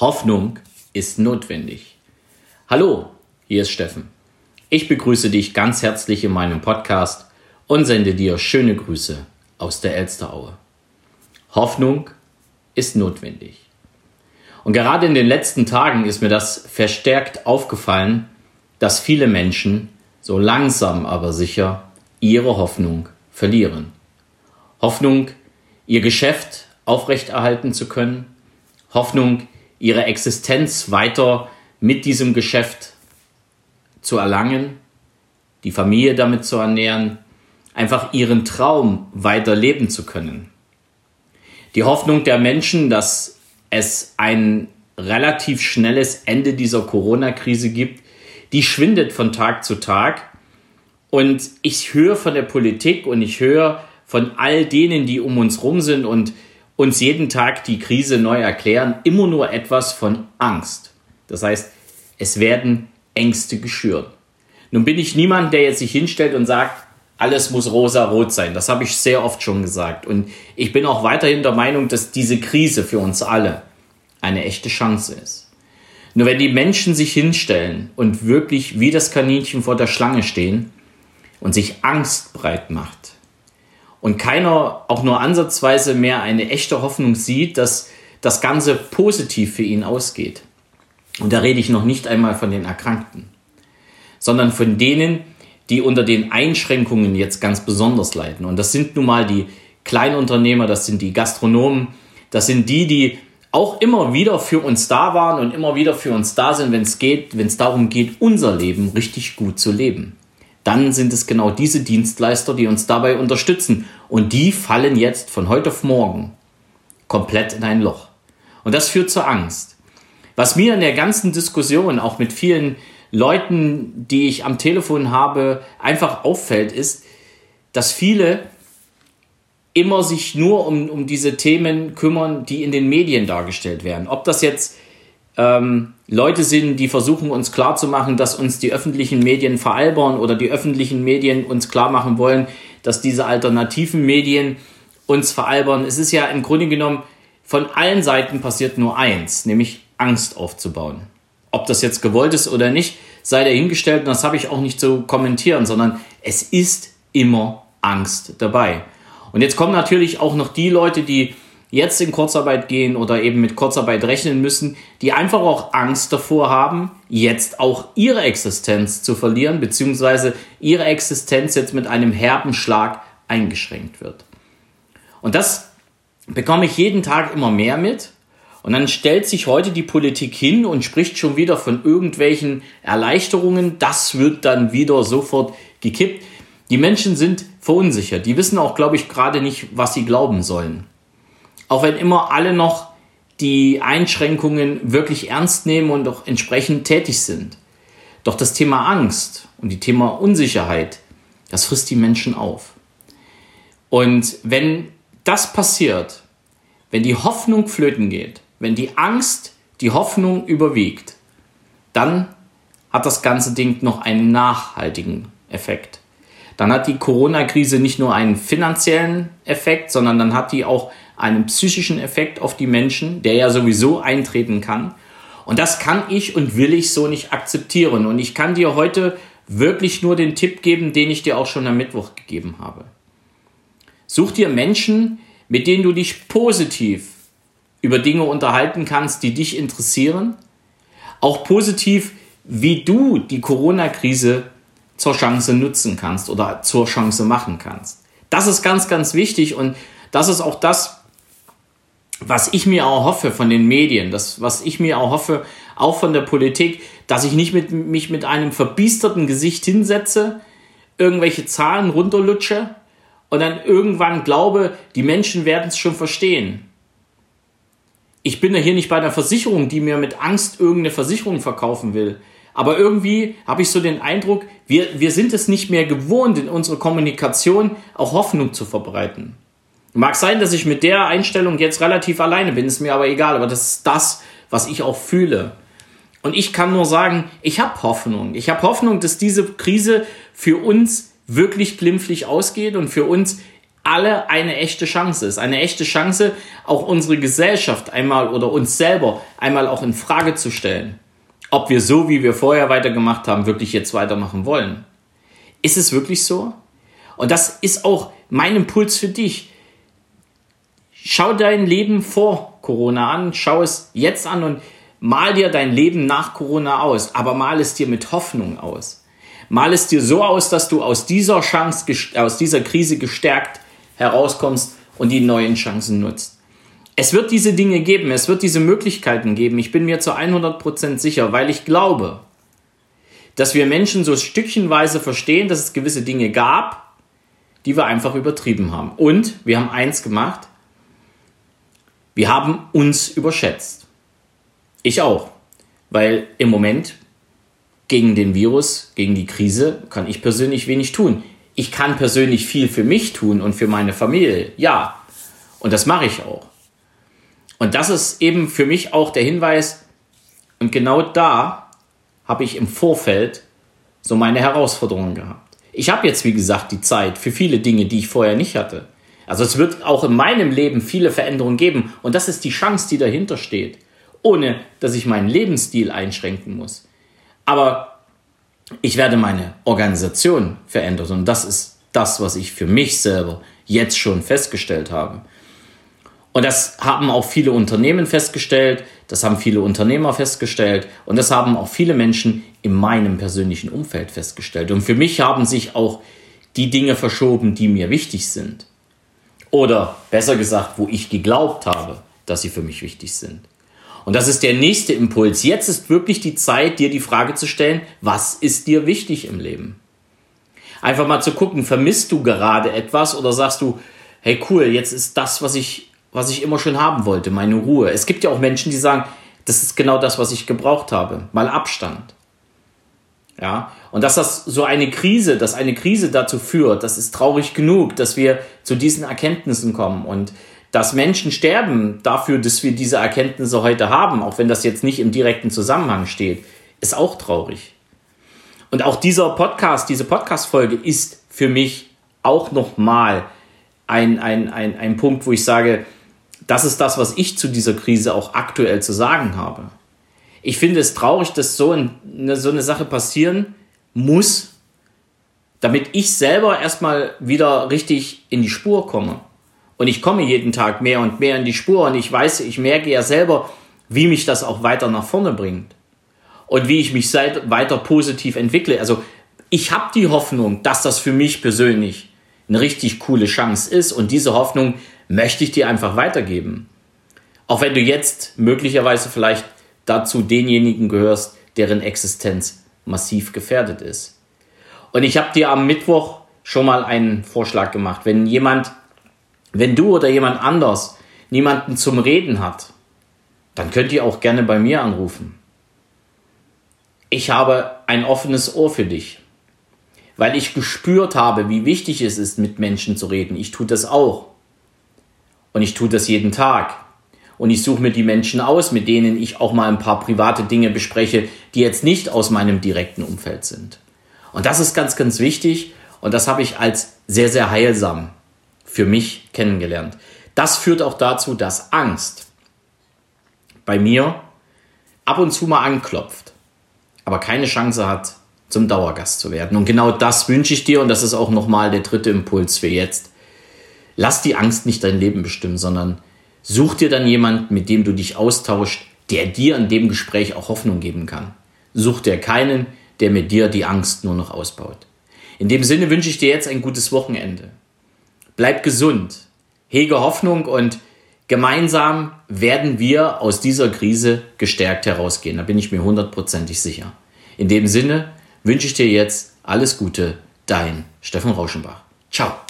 Hoffnung ist notwendig. Hallo, hier ist Steffen. Ich begrüße dich ganz herzlich in meinem Podcast und sende dir schöne Grüße aus der Elsteraue. Hoffnung ist notwendig. Und gerade in den letzten Tagen ist mir das verstärkt aufgefallen, dass viele Menschen so langsam aber sicher ihre Hoffnung verlieren. Hoffnung, ihr Geschäft aufrechterhalten zu können, Hoffnung, ihre Existenz weiter mit diesem Geschäft zu erlangen, die Familie damit zu ernähren, einfach ihren Traum weiter leben zu können. Die Hoffnung der Menschen, dass es ein relativ schnelles Ende dieser Corona-Krise gibt, die schwindet von Tag zu Tag. Und ich höre von der Politik und ich höre von all denen, die um uns rum sind und uns jeden Tag die Krise neu erklären, immer nur etwas von Angst. Das heißt, es werden Ängste geschürt. Nun bin ich niemand, der jetzt sich hinstellt und sagt, alles muss rosa-rot sein. Das habe ich sehr oft schon gesagt. Und ich bin auch weiterhin der Meinung, dass diese Krise für uns alle eine echte Chance ist. Nur wenn die Menschen sich hinstellen und wirklich wie das Kaninchen vor der Schlange stehen und sich Angst breit macht, und keiner auch nur ansatzweise mehr eine echte Hoffnung sieht, dass das Ganze positiv für ihn ausgeht. Und da rede ich noch nicht einmal von den Erkrankten, sondern von denen, die unter den Einschränkungen jetzt ganz besonders leiden. Und das sind nun mal die Kleinunternehmer, das sind die Gastronomen, das sind die, die auch immer wieder für uns da waren und immer wieder für uns da sind, wenn es geht, wenn es darum geht, unser Leben richtig gut zu leben dann sind es genau diese Dienstleister, die uns dabei unterstützen. Und die fallen jetzt von heute auf morgen komplett in ein Loch. Und das führt zur Angst. Was mir in der ganzen Diskussion, auch mit vielen Leuten, die ich am Telefon habe, einfach auffällt, ist, dass viele immer sich nur um, um diese Themen kümmern, die in den Medien dargestellt werden. Ob das jetzt ähm, Leute sind, die versuchen uns klarzumachen, dass uns die öffentlichen Medien veralbern oder die öffentlichen Medien uns klar machen wollen, dass diese alternativen Medien uns veralbern. Es ist ja im Grunde genommen von allen Seiten passiert nur eins, nämlich Angst aufzubauen. Ob das jetzt gewollt ist oder nicht, sei dahingestellt und das habe ich auch nicht zu kommentieren, sondern es ist immer Angst dabei. Und jetzt kommen natürlich auch noch die Leute, die jetzt in Kurzarbeit gehen oder eben mit Kurzarbeit rechnen müssen, die einfach auch Angst davor haben, jetzt auch ihre Existenz zu verlieren, beziehungsweise ihre Existenz jetzt mit einem herben Schlag eingeschränkt wird. Und das bekomme ich jeden Tag immer mehr mit. Und dann stellt sich heute die Politik hin und spricht schon wieder von irgendwelchen Erleichterungen. Das wird dann wieder sofort gekippt. Die Menschen sind verunsichert. Die wissen auch, glaube ich, gerade nicht, was sie glauben sollen. Auch wenn immer alle noch die Einschränkungen wirklich ernst nehmen und auch entsprechend tätig sind. Doch das Thema Angst und die Thema Unsicherheit, das frisst die Menschen auf. Und wenn das passiert, wenn die Hoffnung flöten geht, wenn die Angst die Hoffnung überwiegt, dann hat das ganze Ding noch einen nachhaltigen Effekt. Dann hat die Corona-Krise nicht nur einen finanziellen Effekt, sondern dann hat die auch einen psychischen Effekt auf die Menschen, der ja sowieso eintreten kann. Und das kann ich und will ich so nicht akzeptieren. Und ich kann dir heute wirklich nur den Tipp geben, den ich dir auch schon am Mittwoch gegeben habe. Such dir Menschen, mit denen du dich positiv über Dinge unterhalten kannst, die dich interessieren. Auch positiv, wie du die Corona-Krise zur Chance nutzen kannst oder zur Chance machen kannst. Das ist ganz, ganz wichtig und das ist auch das, was ich mir auch hoffe von den Medien, das, was ich mir auch hoffe, auch von der Politik, dass ich nicht mit, mich mit einem verbiesterten Gesicht hinsetze, irgendwelche Zahlen runterlutsche und dann irgendwann glaube, die Menschen werden es schon verstehen. Ich bin ja hier nicht bei einer Versicherung, die mir mit Angst irgendeine Versicherung verkaufen will. Aber irgendwie habe ich so den Eindruck, wir, wir sind es nicht mehr gewohnt, in unserer Kommunikation auch Hoffnung zu verbreiten. Mag sein, dass ich mit der Einstellung jetzt relativ alleine bin, ist mir aber egal, aber das ist das, was ich auch fühle. Und ich kann nur sagen, ich habe Hoffnung. Ich habe Hoffnung, dass diese Krise für uns wirklich glimpflich ausgeht und für uns alle eine echte Chance ist. Eine echte Chance, auch unsere Gesellschaft einmal oder uns selber einmal auch in Frage zu stellen. Ob wir so, wie wir vorher weitergemacht haben, wirklich jetzt weitermachen wollen. Ist es wirklich so? Und das ist auch mein Impuls für dich. Schau dein Leben vor Corona an, schau es jetzt an und mal dir dein Leben nach Corona aus, aber mal es dir mit Hoffnung aus. Mal es dir so aus, dass du aus dieser Chance, aus dieser Krise gestärkt herauskommst und die neuen Chancen nutzt. Es wird diese Dinge geben, es wird diese Möglichkeiten geben. Ich bin mir zu 100% sicher, weil ich glaube, dass wir Menschen so stückchenweise verstehen, dass es gewisse Dinge gab, die wir einfach übertrieben haben. Und wir haben eins gemacht, wir haben uns überschätzt. Ich auch, weil im Moment gegen den Virus, gegen die Krise kann ich persönlich wenig tun. Ich kann persönlich viel für mich tun und für meine Familie, ja. Und das mache ich auch. Und das ist eben für mich auch der Hinweis, und genau da habe ich im Vorfeld so meine Herausforderungen gehabt. Ich habe jetzt, wie gesagt, die Zeit für viele Dinge, die ich vorher nicht hatte. Also es wird auch in meinem Leben viele Veränderungen geben und das ist die Chance, die dahinter steht, ohne dass ich meinen Lebensstil einschränken muss. Aber ich werde meine Organisation verändern und das ist das, was ich für mich selber jetzt schon festgestellt habe. Und das haben auch viele Unternehmen festgestellt, das haben viele Unternehmer festgestellt und das haben auch viele Menschen in meinem persönlichen Umfeld festgestellt. Und für mich haben sich auch die Dinge verschoben, die mir wichtig sind. Oder besser gesagt, wo ich geglaubt habe, dass sie für mich wichtig sind. Und das ist der nächste Impuls. Jetzt ist wirklich die Zeit, dir die Frage zu stellen, was ist dir wichtig im Leben? Einfach mal zu gucken, vermisst du gerade etwas oder sagst du, hey cool, jetzt ist das, was ich was ich immer schon haben wollte, meine Ruhe. Es gibt ja auch Menschen, die sagen, das ist genau das, was ich gebraucht habe, mal Abstand. Ja, und dass das so eine Krise, dass eine Krise dazu führt, das ist traurig genug, dass wir zu diesen Erkenntnissen kommen und dass Menschen sterben dafür, dass wir diese Erkenntnisse heute haben, auch wenn das jetzt nicht im direkten Zusammenhang steht, ist auch traurig. Und auch dieser Podcast, diese Podcast-Folge ist für mich auch nochmal ein, ein, ein, ein Punkt, wo ich sage, das ist das, was ich zu dieser Krise auch aktuell zu sagen habe. Ich finde es traurig, dass so eine, so eine Sache passieren muss, damit ich selber erstmal wieder richtig in die Spur komme. Und ich komme jeden Tag mehr und mehr in die Spur und ich weiß, ich merke ja selber, wie mich das auch weiter nach vorne bringt. Und wie ich mich weiter positiv entwickle. Also ich habe die Hoffnung, dass das für mich persönlich eine richtig coole Chance ist und diese Hoffnung möchte ich dir einfach weitergeben. Auch wenn du jetzt möglicherweise vielleicht dazu denjenigen gehörst, deren Existenz massiv gefährdet ist. Und ich habe dir am Mittwoch schon mal einen Vorschlag gemacht. Wenn jemand, wenn du oder jemand anders niemanden zum Reden hat, dann könnt ihr auch gerne bei mir anrufen. Ich habe ein offenes Ohr für dich, weil ich gespürt habe, wie wichtig es ist, mit Menschen zu reden. Ich tue das auch. Und ich tue das jeden Tag. Und ich suche mir die Menschen aus, mit denen ich auch mal ein paar private Dinge bespreche, die jetzt nicht aus meinem direkten Umfeld sind. Und das ist ganz, ganz wichtig. Und das habe ich als sehr, sehr heilsam für mich kennengelernt. Das führt auch dazu, dass Angst bei mir ab und zu mal anklopft, aber keine Chance hat, zum Dauergast zu werden. Und genau das wünsche ich dir und das ist auch nochmal der dritte Impuls für jetzt lass die Angst nicht dein Leben bestimmen, sondern such dir dann jemanden, mit dem du dich austauscht, der dir in dem Gespräch auch Hoffnung geben kann. Such dir keinen, der mit dir die Angst nur noch ausbaut. In dem Sinne wünsche ich dir jetzt ein gutes Wochenende. Bleib gesund, hege Hoffnung und gemeinsam werden wir aus dieser Krise gestärkt herausgehen. Da bin ich mir hundertprozentig sicher. In dem Sinne wünsche ich dir jetzt alles Gute, dein Steffen Rauschenbach. Ciao.